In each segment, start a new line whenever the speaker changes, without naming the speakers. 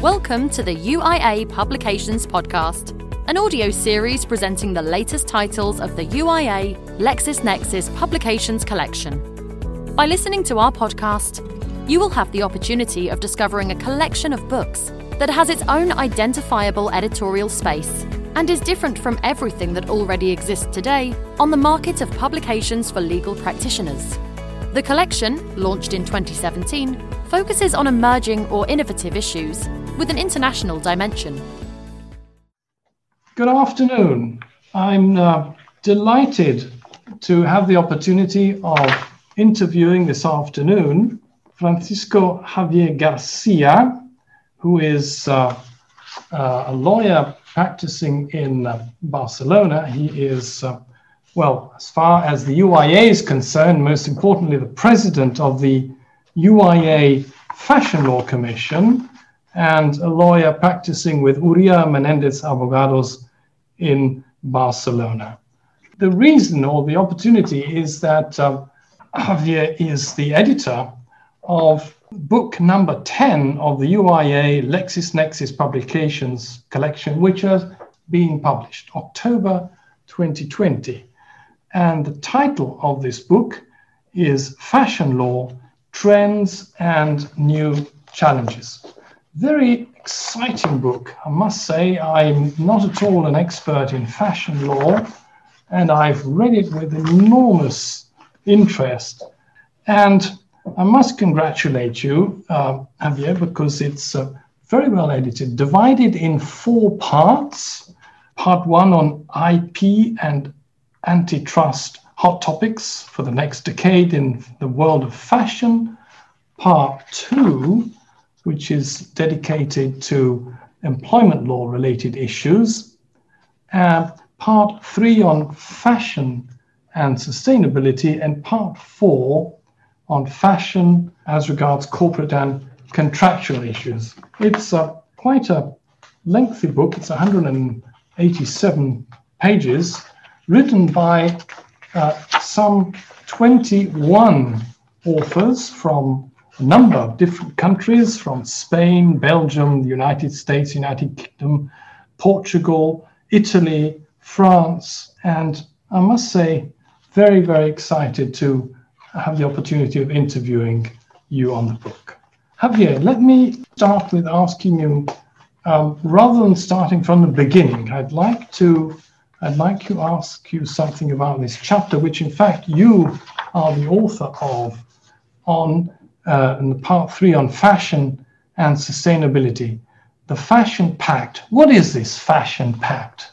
Welcome to the UIA Publications Podcast, an audio series presenting the latest titles of the UIA LexisNexis Publications Collection. By listening to our podcast, you will have the opportunity of discovering a collection of books that has its own identifiable editorial space and is different from everything that already exists today on the market of publications for legal practitioners. The collection, launched in 2017, focuses on emerging or innovative issues with an international dimension.
Good afternoon. I'm uh, delighted to have the opportunity of interviewing this afternoon Francisco Javier Garcia, who is uh, uh, a lawyer practicing in uh, Barcelona. He is, uh, well, as far as the UIA is concerned, most importantly, the president of the UIA Fashion Law Commission, and a lawyer practicing with Uria Menendez Abogados in Barcelona. The reason or the opportunity is that uh, Javier is the editor of book number 10 of the UIA LexisNexis Publications collection, which has been published October 2020. And the title of this book is Fashion Law Trends and New Challenges very exciting book. I must say, I'm not at all an expert in fashion law, and I've read it with enormous interest. And I must congratulate you, uh, Javier, because it's uh, very well edited, divided in four parts. Part one on IP and antitrust hot topics for the next decade in the world of fashion. Part two which is dedicated to employment law related issues. Uh, part three on fashion and sustainability, and part four on fashion as regards corporate and contractual issues. It's uh, quite a lengthy book, it's 187 pages, written by uh, some 21 authors from number of different countries from Spain, Belgium, the United States, United Kingdom, Portugal, Italy, France, and I must say, very, very excited to have the opportunity of interviewing you on the book. Javier, let me start with asking you, um, rather than starting from the beginning, I'd like to I'd like to ask you something about this chapter, which in fact you are the author of, on uh, in the part three on fashion and sustainability. The Fashion Pact. What is this Fashion Pact?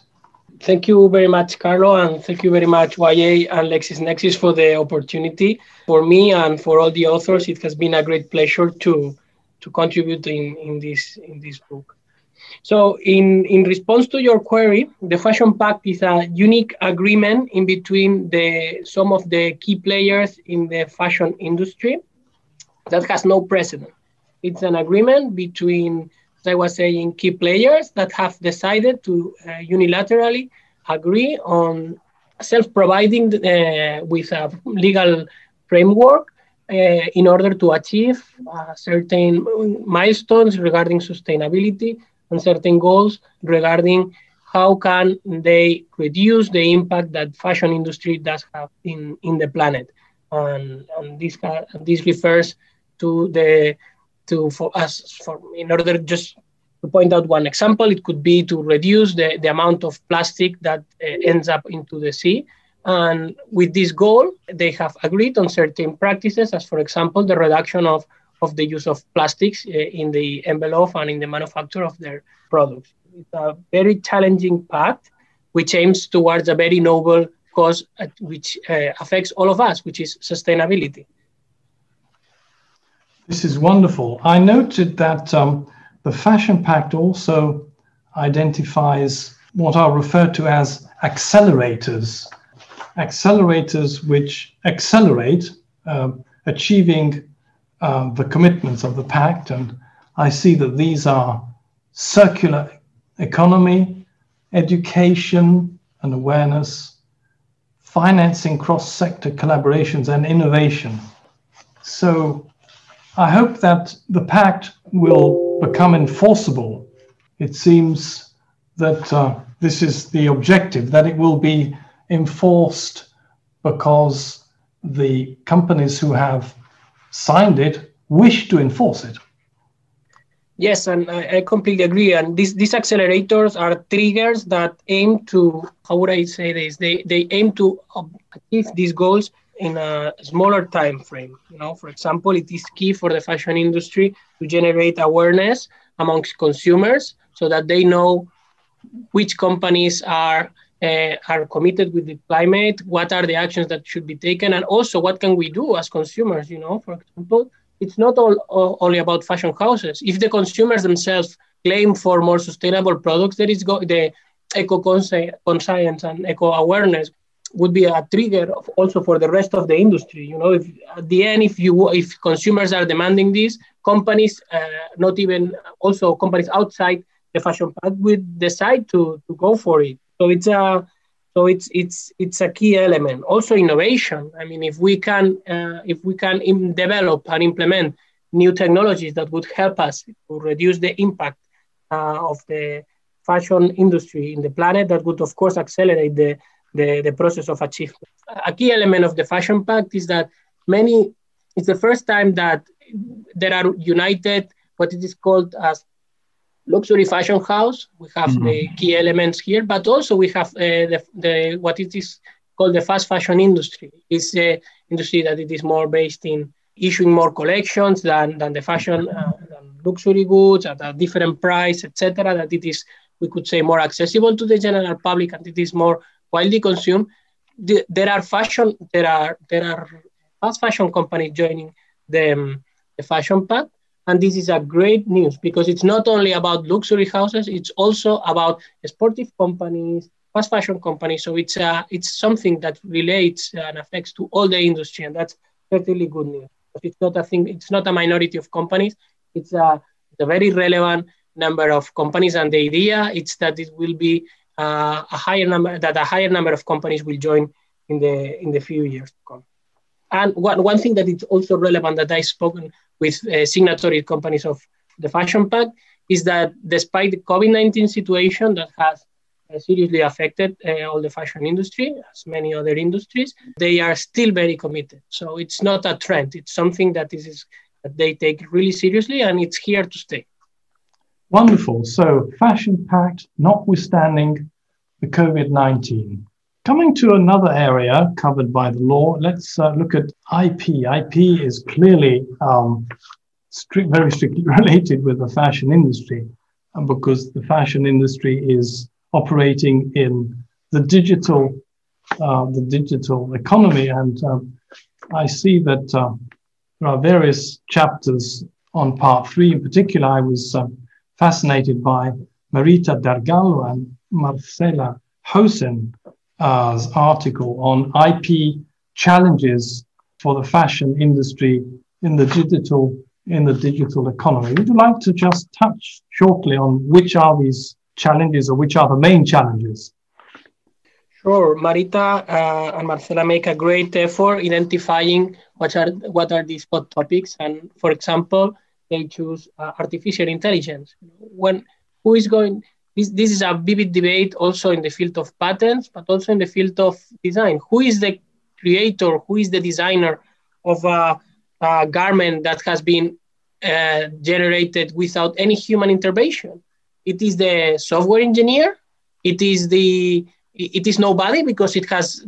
Thank you very much, Carlo, and thank you very much, UIA and LexisNexis, for the opportunity. For me and for all the authors, it has been a great pleasure to to contribute in, in this in this book. So, in, in response to your query, the Fashion Pact is a unique agreement in between the some of the key players in the fashion industry that has no precedent. It's an agreement between, as I was saying, key players that have decided to uh, unilaterally agree on self-providing uh, with a legal framework uh, in order to achieve uh, certain milestones regarding sustainability and certain goals regarding how can they reduce the impact that fashion industry does have in, in the planet. And, and this, this refers to the to for us for in order just to point out one example it could be to reduce the, the amount of plastic that uh, ends up into the sea. And with this goal they have agreed on certain practices as for example the reduction of of the use of plastics uh, in the envelope and in the manufacture of their products. It's a very challenging path which aims towards a very noble cause which uh, affects all of us which is sustainability
this is wonderful. I noted that um, the Fashion Pact also identifies what are referred to as accelerators, accelerators which accelerate uh, achieving uh, the commitments of the pact. And I see that these are circular economy, education and awareness, financing cross sector collaborations, and innovation. So I hope that the pact will become enforceable. It seems that uh, this is the objective, that it will be enforced because the companies who have signed it wish to enforce it.
Yes, and I, I, completely agree. And these these accelerators are triggers that aim to how would I say this? They they aim to achieve these goals in a smaller time frame. You know, for example, it is key for the fashion industry to generate awareness amongst consumers so that they know which companies are uh, are committed with the climate, what are the actions that should be taken, and also what can we do as consumers. You know, for example it's not all, all, only about fashion houses. If the consumers themselves claim for more sustainable products, there is go, the eco conscience and eco awareness would be a trigger also for the rest of the industry. You know, if at the end, if you if consumers are demanding this, companies, uh, not even also companies outside the fashion path, would decide to to go for it. So it's a so it's it's it's a key element. Also innovation. I mean, if we can uh, if we can Im- develop and implement new technologies that would help us to reduce the impact uh, of the fashion industry in the planet, that would of course accelerate the, the the process of achievement. A key element of the fashion pact is that many. It's the first time that there are united what it is called as luxury fashion house. We have mm-hmm. the key elements here, but also we have uh, the, the what it is called the fast fashion industry. It's an industry that it is more based in issuing more collections than, than the fashion uh, than luxury goods at a different price, etc. That it is we could say more accessible to the general public and it is more widely consumed. The, there are fashion there are there are fast fashion companies joining the, um, the fashion pact and this is a great news because it's not only about luxury houses, it's also about sportive companies, fast fashion companies. So it's, uh, it's something that relates and affects to all the industry. And that's certainly good news. It's not a thing, it's not a minority of companies. It's a, it's a very relevant number of companies. And the idea is that it will be uh, a higher number, that a higher number of companies will join in the, in the few years to come. And one, one thing that is also relevant that I've spoken with uh, signatory companies of the Fashion Pact is that despite the COVID 19 situation that has uh, seriously affected uh, all the fashion industry, as many other industries, they are still very committed. So it's not a trend, it's something that, is, that they take really seriously and it's here to stay.
Wonderful. So, Fashion Pact, notwithstanding the COVID 19. Coming to another area covered by the law, let's uh, look at IP. IP is clearly um, strict, very strictly related with the fashion industry uh, because the fashion industry is operating in the digital, uh, the digital economy. And um, I see that uh, there are various chapters on part three. In particular, I was um, fascinated by Marita Dargallo and Marcela Hosen uh, article on IP challenges for the fashion industry in the digital in the digital economy. Would you like to just touch shortly on which are these challenges or which are the main challenges?
Sure, Marita uh, and Marcela make a great effort identifying what are what are these hot topics, and for example, they choose uh, artificial intelligence. When who is going this, this is a vivid debate also in the field of patents, but also in the field of design. Who is the creator, who is the designer of a, a garment that has been uh, generated without any human intervention? It is the software engineer. It is the it is nobody because it has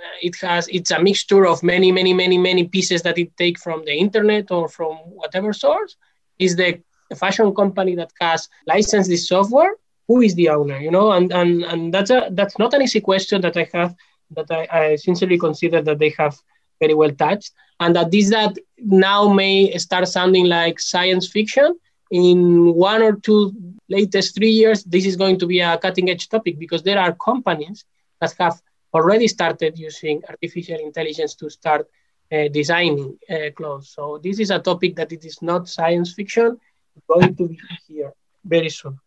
Uh, it has it's a mixture of many many many many pieces that it take from the internet or from whatever source. Is the fashion company that has licensed this software who is the owner you know? And and and that's a that's not an easy question that i have that i, I sincerely consider that they have very well touched and that this that now may start sounding like science fiction. In one or two latest three years this is going to be a cutting edge topic because there are companies that have already started using artificial intelligence to start uh, designing uh, clothes. So this is a topic that it is not science fiction it's going to be here very soon.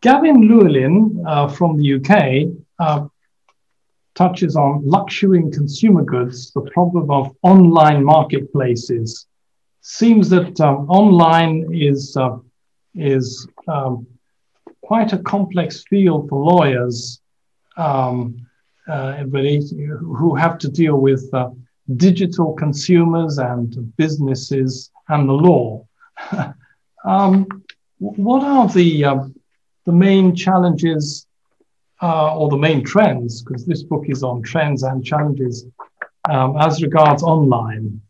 Gavin Llewellyn uh, from the UK uh, touches on luxury and consumer goods, the problem of online marketplaces. seems that um, online is uh, is um, quite a complex field for lawyers um, uh, who have to deal with uh, digital consumers and businesses and the law. um, what are the uh, the main challenges uh, or the main trends? Because this book is on trends and challenges um, as regards online.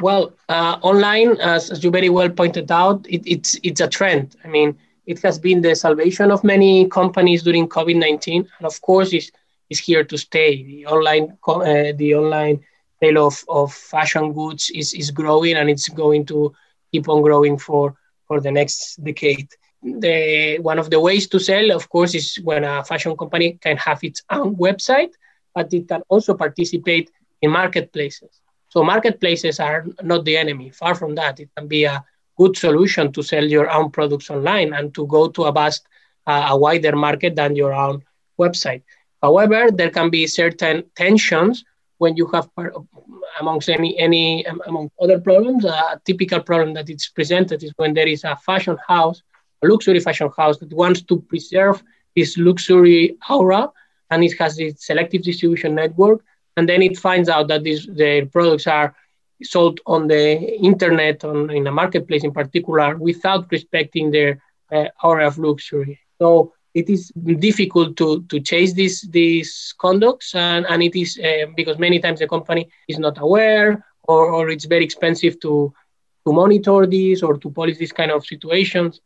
Well, uh, online, as, as, you very well pointed out, it, it's it's a trend. I mean, it has been the salvation of many companies during COVID nineteen, and of course, it's, it's here to stay. The online uh, the online sale of, of fashion goods is, is growing, and it's going to keep on growing for for the next decade. The one of the ways to sell, of course, is when a fashion company can have its own website, but it can also participate in marketplaces. So marketplaces are not the enemy. Far from that, it can be a good solution to sell your own products online and to go to a vast, uh, a wider market than your own website. However, there can be certain tensions when you have amongst any any um, among other problems. a typical problem that it's presented is when there is a fashion house, a luxury fashion house that wants to preserve this luxury aura, and it has its selective distribution network, and then it finds out that these their products are sold on the internet, on in a marketplace in particular, without respecting their uh, aura of luxury. So it is difficult to, to chase these these conducts, and, and it is uh, because many times the company is not aware, or, or it's very expensive to to monitor this or to police these kind of situations,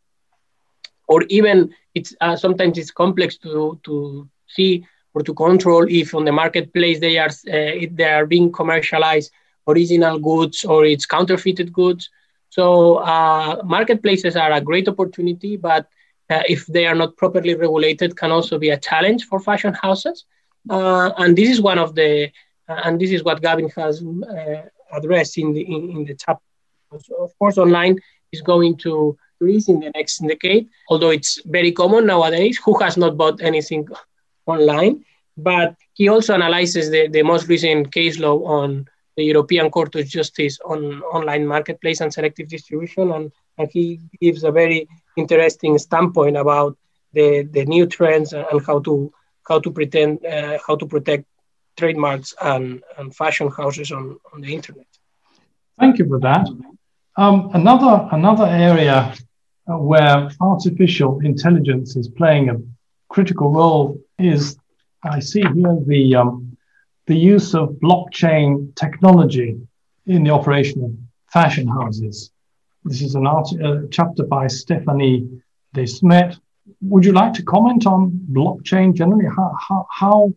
or even it's uh, sometimes it's complex to to see or to control if on the marketplace they are uh, they are being commercialized original goods or it's counterfeited goods. So uh, marketplaces are a great opportunity, but uh, if they are not properly regulated, can also be a challenge for fashion houses. Uh, and this is one of the, uh, and this is what Gavin has uh, addressed in the in, in the chapter. So of course, online is going to increase in the next decade, although it's very common nowadays. Who has not bought anything online? But he also analyzes the, the most recent case law on the European Court of Justice on online marketplace and selective distribution, and, and he gives a very interesting standpoint about the, the new trends and how to how to pretend uh, how to protect trademarks and, and fashion houses on, on the internet.
Thank you for that. Um, another another area uh, where artificial intelligence is playing a critical role is I see here the um, the use of blockchain technology in the operation of fashion houses. This is an art, uh, chapter by Stephanie Desmet. Would you like to comment on blockchain generally? How, how, how,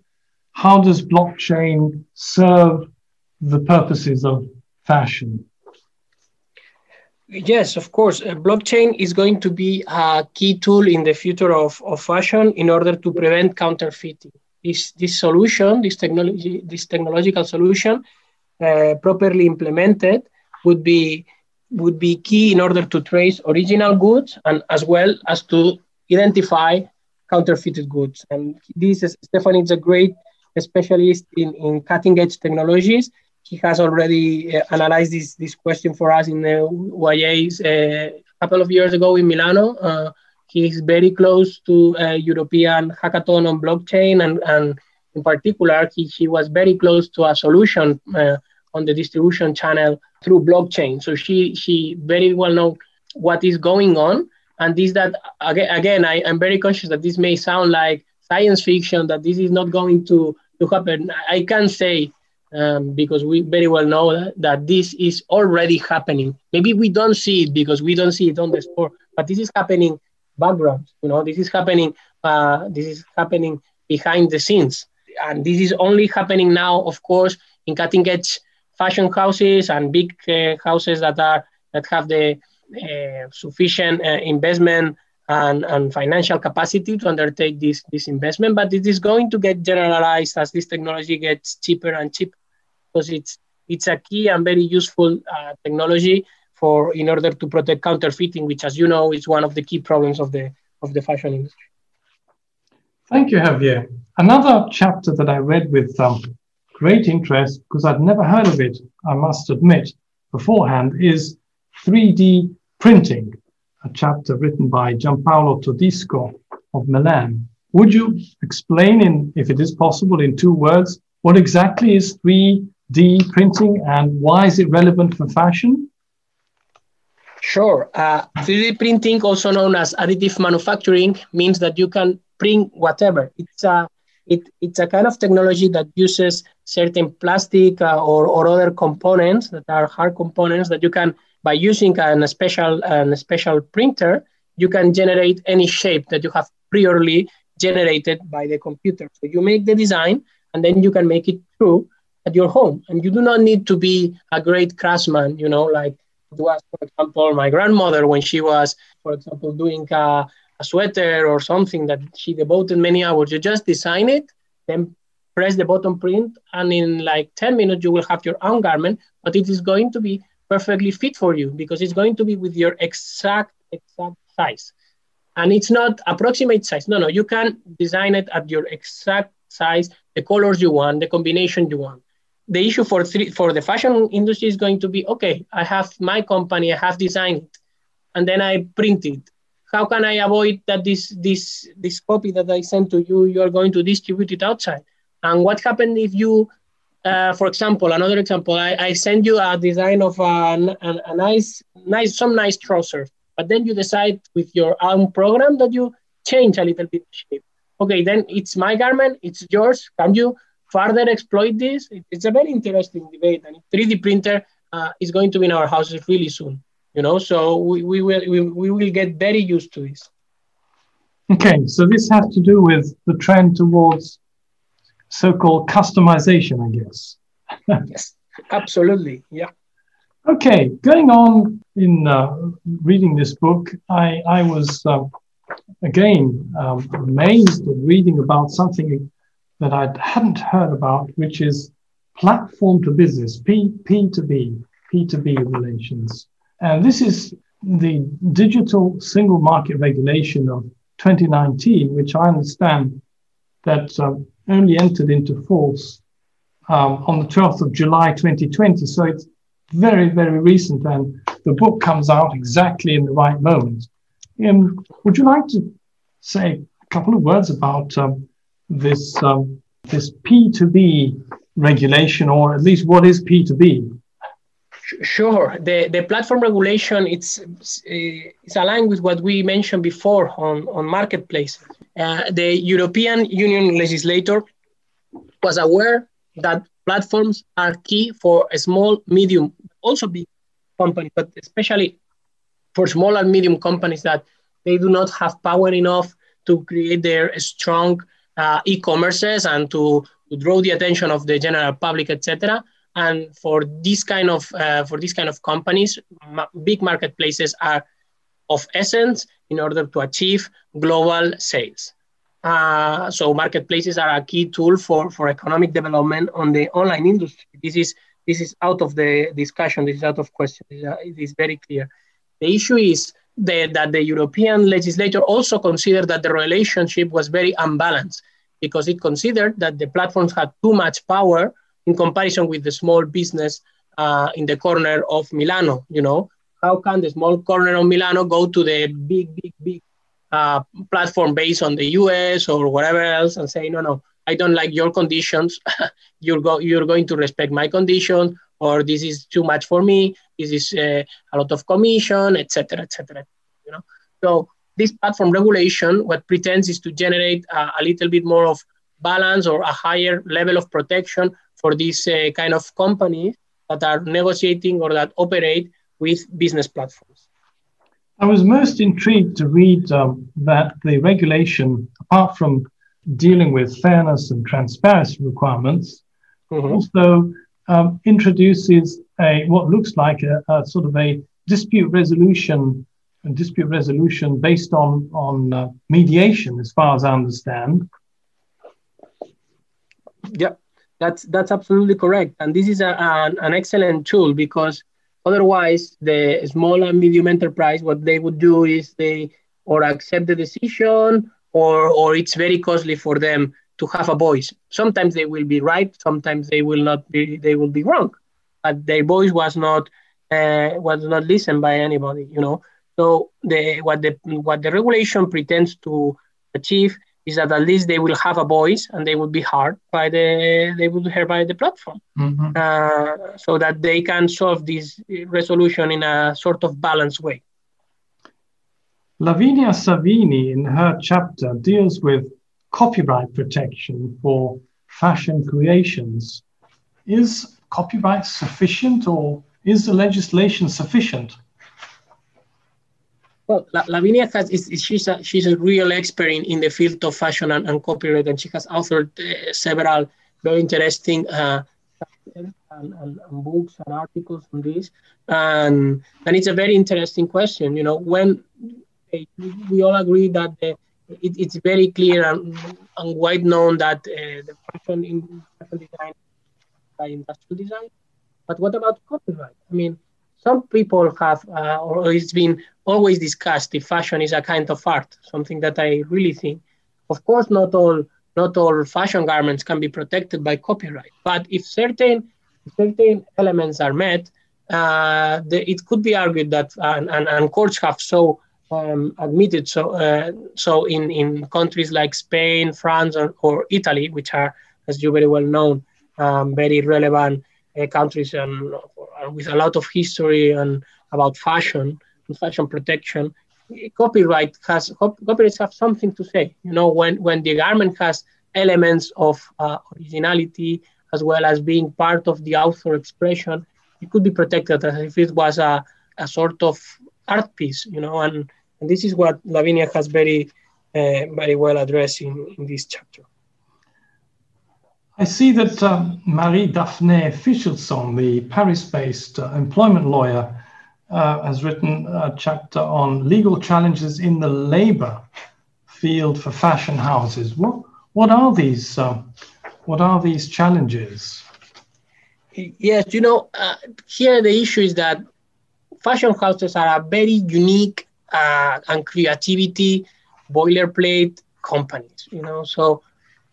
how does blockchain serve the purposes of fashion?
Yes, of course. Uh, blockchain is going to be a key tool in the future of, of fashion in order to prevent counterfeiting. This, this solution, this technology, this technological solution, uh, properly implemented, would be would be key in order to trace original goods and as well as to identify counterfeited goods. And this is Stephanie is a great specialist in, in cutting edge technologies. He has already uh, analyzed this, this question for us in the UIA's uh, a couple of years ago in Milano. Uh, he's very close to a European hackathon on blockchain, and, and in particular, he, he was very close to a solution uh, on the distribution channel through blockchain. So she she very well know what is going on, and this that again, again I am very conscious that this may sound like science fiction, that this is not going to to happen. I can say um, because we very well know that, that this is already happening. Maybe we don't see it because we don't see it on the sport, but this is happening background. You know, this is happening. Uh, this is happening behind the scenes, and this is only happening now, of course, in cutting edge fashion houses and big uh, houses that are that have the uh, sufficient uh, investment and, and financial capacity to undertake this this investment. But it is going to get generalized as this technology gets cheaper and cheaper because it's it's a key and very useful uh, technology for in order to protect counterfeiting, which, as you know, is one of the key problems of the of the fashion industry.
Thank you, Javier. Another chapter that I read with um, great interest because I'd never heard of it, I must admit, beforehand is 3D printing, a chapter written by Giampaolo Todisco of Milan. Would you explain, in, if it is possible, in two words, what exactly is 3D printing and why is it relevant for fashion?
Sure. Uh, 3D printing, also known as additive manufacturing, means that you can print whatever. It's a it, it's a kind of technology that uses certain plastic uh, or, or other components that are hard components that you can, by using a special, a special printer, you can generate any shape that you have priorly generated by the computer. So you make the design and then you can make it true at your home. And you do not need to be a great craftsman, you know, like was, for example, my grandmother when she was, for example, doing a, a sweater or something that she devoted many hours. You just design it, then press the button print, and in like 10 minutes, you will have your own garment, but it is going to be perfectly fit for you because it's going to be with your exact, exact size. And it's not approximate size. No, no, you can design it at your exact size, the colors you want, the combination you want the issue for three, for the fashion industry is going to be okay i have my company i have designed it and then i print it. How can i avoid that this this this copy that i sent to you you are going to distribute it outside? And what happened if you uh, for example another example I, I send you a design of a, a, a nice nice some nice trousers but then you decide with your own program that you change a little bit shape. Okay then it's my garment it's yours can you further exploit this? It's a very interesting debate, and 3D printer uh, is going to be in our houses really soon. You know, so we, we will we, we will get very used to this.
Okay, so this has to do with the trend towards so-called customization, I guess.
yes, absolutely. Yeah.
Okay, going on in uh, reading this book, I, I was uh, again um, amazed at reading about something that I hadn't heard about, which is platform to business, P, P2B, P2B relations. And this is the digital single market regulation of 2019, which I understand that um, only entered into force um, on the 12th of July 2020. So it's very, very recent, and the book comes out exactly in the right moment. Um, would you like to say a couple of words about um, this um, this P2B regulation, or at least what is P2B?
Sure. The, the platform regulation it's, it's aligned with what we mentioned before on, on marketplace. Uh, the European Union legislator was aware that platforms are key for a small, medium, also big companies, but especially for small and medium companies that they do not have power enough to create their strong uh, e-commerces and to, to, draw the attention of the general public, etc. And for this kind of uh, for this kind of companies, ma- big marketplaces are of essence in order to achieve global sales. Uh, so marketplaces are a key tool for, for economic development on the online industry. This is this is out of the discussion. This is out of question. It is, it is very clear. The issue is the, that the European legislature also considered that the relationship was very unbalanced because it considered that the platforms had too much power in comparison with the small business uh, in the corner of Milano. You know, how can the small corner of Milano go to the big, big, big uh, platform based on the US or whatever else and say, no, no, I don't like your conditions. you're, go- you're going to respect my condition, or this is too much for me. This is uh, a lot of commission, etc., etc. You know, so this platform regulation, what pretends is to generate a, a little bit more of balance or a higher level of protection for these uh, kind of companies that are negotiating or that operate with business platforms.
I was most intrigued to read um, that the regulation, apart from dealing with fairness and transparency requirements, mm-hmm. also um, introduces a what looks like a, a, sort of a dispute resolution dispute resolution based on on uh, mediation, as far as I understand.
Yeah, that's that's absolutely correct, and this is a, an, an excellent tool because otherwise the small and medium enterprise what they would do is they or accept the decision or or it's very costly for them to have a voice. Sometimes they will be right sometimes they will not be they will be wrong but their voice was not uh, was not listened by anybody. You know, so the what the what the regulation pretends to achieve is that at least they will have a voice and they will be heard by the they will be heard by the platform, mm-hmm. uh, so that they can solve this resolution in a sort of balanced way.
Lavinia Savini, in her chapter, deals with copyright protection for fashion creations. Is copyright sufficient or is the legislation sufficient?
Well, Lavinia has is, is, she's a she's a real expert in, in the field of fashion and, and copyright, and she has authored uh, several very interesting uh, and, and, and, books and articles on this. And and it's a very interesting question. You know, when we all agree that the, it, it's very clear and, and wide known that uh, the fashion in fashion design by industrial design. But what about copyright? I mean, some people have, uh, or it's been always discussed, if fashion is a kind of art, something that I really think. Of course, not all not all fashion garments can be protected by copyright, but if certain certain elements are met, uh, the, it could be argued that, and, and, and courts have so um, admitted so uh, so in, in countries like Spain, France, or, or, Italy, which are, as you very well know, um, very relevant uh, countries and with a lot of history and about fashion and fashion protection, copyright has copyrights have something to say. You know, when when the garment has elements of uh, originality as well as being part of the author expression, it could be protected as if it was a, a sort of art piece. You know, and and this is what Lavinia has very uh, very well addressed in, in this chapter.
I see that um, Marie Daphne Fischelson, the Paris based uh, employment lawyer, uh, has written a chapter on legal challenges in the labor field for fashion houses. What, what are these? Uh, what are these challenges?
Yes, you know, uh, here the issue is that fashion houses are a very unique uh, and creativity boilerplate companies. You know, so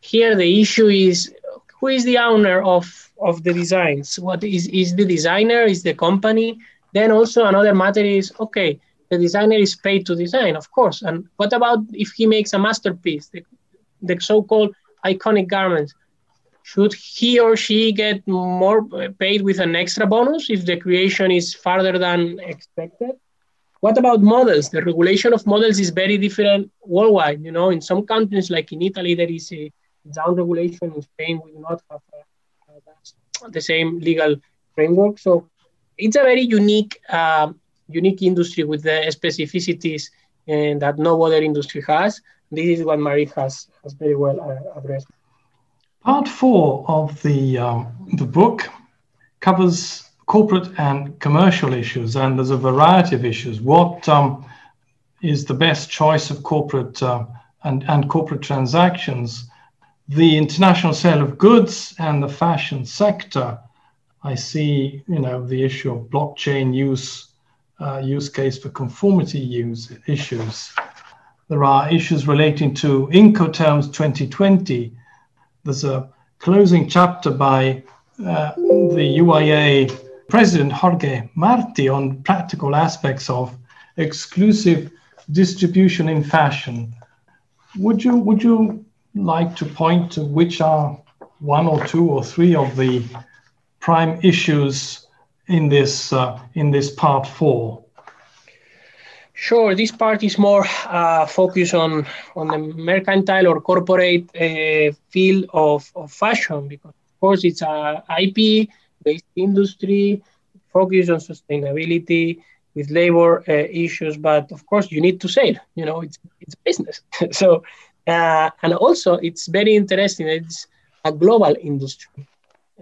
here the issue is who is the owner of of the designs? What is is the designer is the company? Then also another matter is okay the designer is paid to design of course. And what about if he makes a masterpiece the, the so-called iconic garments? Should he or she get more paid with an extra bonus if the creation is farther than expected? What about models? The regulation of models is very different worldwide you know. In some countries like in italy there is a down regulation in Spain, we do not have uh, the same legal framework. So it's a very unique, uh, unique industry with the specificities and that no other industry has. This is what Marie has, has very well uh, addressed.
Part four of the um, the book covers corporate and commercial issues, and there's a variety of issues. What um, is the best choice of corporate uh, and, and corporate transactions the international sale of goods and the fashion sector, I see, you know, the issue of blockchain use, uh, use case for conformity use issues. There are issues relating to Incoterms 2020. There's a closing chapter by uh, the UIA president Jorge Marti on practical aspects of exclusive distribution in fashion. Would you would you like to point to which are one or two or three of the prime issues in this uh, in this part four?
Sure, this part is more uh, focused on on the mercantile or corporate uh, field of, of fashion because of course it's a IP based industry focused on sustainability with labor uh, issues, but of course you need to sell. You know, it's it's business. so uh, and also, it's very interesting. It's a global industry.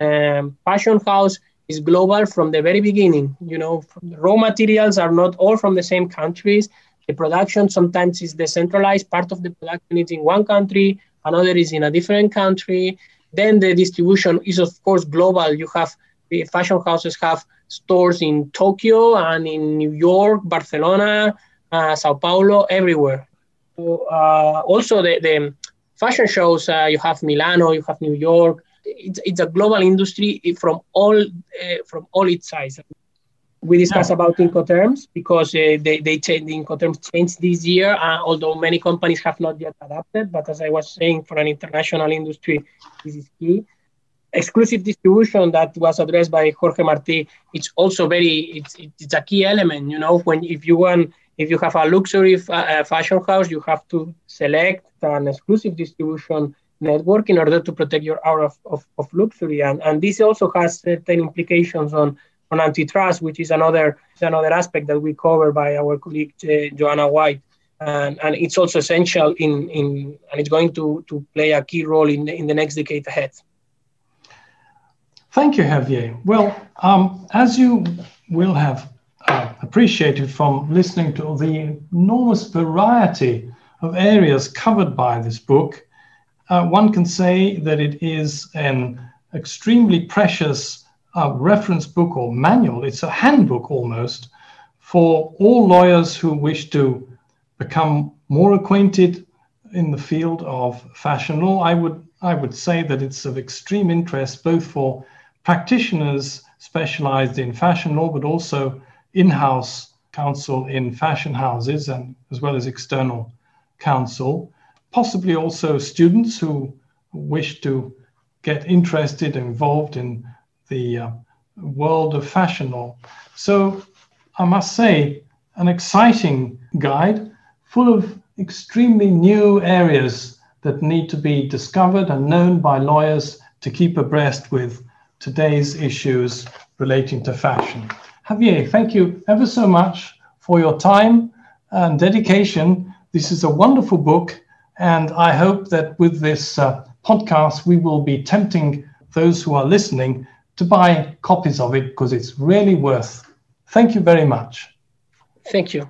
Um, Fashion House is global from the very beginning. You know, raw materials are not all from the same countries. The production sometimes is decentralized. Part of the production is in one country, another is in a different country. Then the distribution is, of course, global. You have the fashion houses have stores in Tokyo and in New York, Barcelona, uh, Sao Paulo, everywhere uh, also the, the fashion shows, uh, you have Milano, you have New York. It's, it's a global industry from all uh, from all its sides. We discuss yeah. about Incoterms because uh, they, they change, the Incoterms changed this year, uh, although many companies have not yet adapted. But as I was saying, for an international industry, this is key. Exclusive distribution that was addressed by Jorge Marti, it's also very, it's, it's a key element, you know, when if you want, if you have a luxury uh, fashion house, you have to select an exclusive distribution network in order to protect your hour of, of, of luxury. And, and this also has certain implications on, on antitrust, which is another, another aspect that we cover by our colleague uh, Joanna White. And, and it's also essential in, in and it's going to, to play a key role in, in the next decade ahead.
Thank you, Javier. Well, um, as you will have uh, appreciated from listening to the enormous variety of areas covered by this book, uh, one can say that it is an extremely precious uh, reference book or manual. It's a handbook almost for all lawyers who wish to become more acquainted in the field of fashion law. I would I would say that it's of extreme interest both for practitioners specialized in fashion law, but also in-house counsel in fashion houses and as well as external counsel possibly also students who wish to get interested, involved in the uh, world of fashion law. So I must say, an exciting guide full of extremely new areas that need to be discovered and known by lawyers to keep abreast with today's issues relating to fashion. Javier, thank you ever so much for your time and dedication. This is a wonderful book and I hope that with this uh, podcast, we will be tempting those who are listening to buy copies of it because it's really worth. Thank you very much.
Thank you.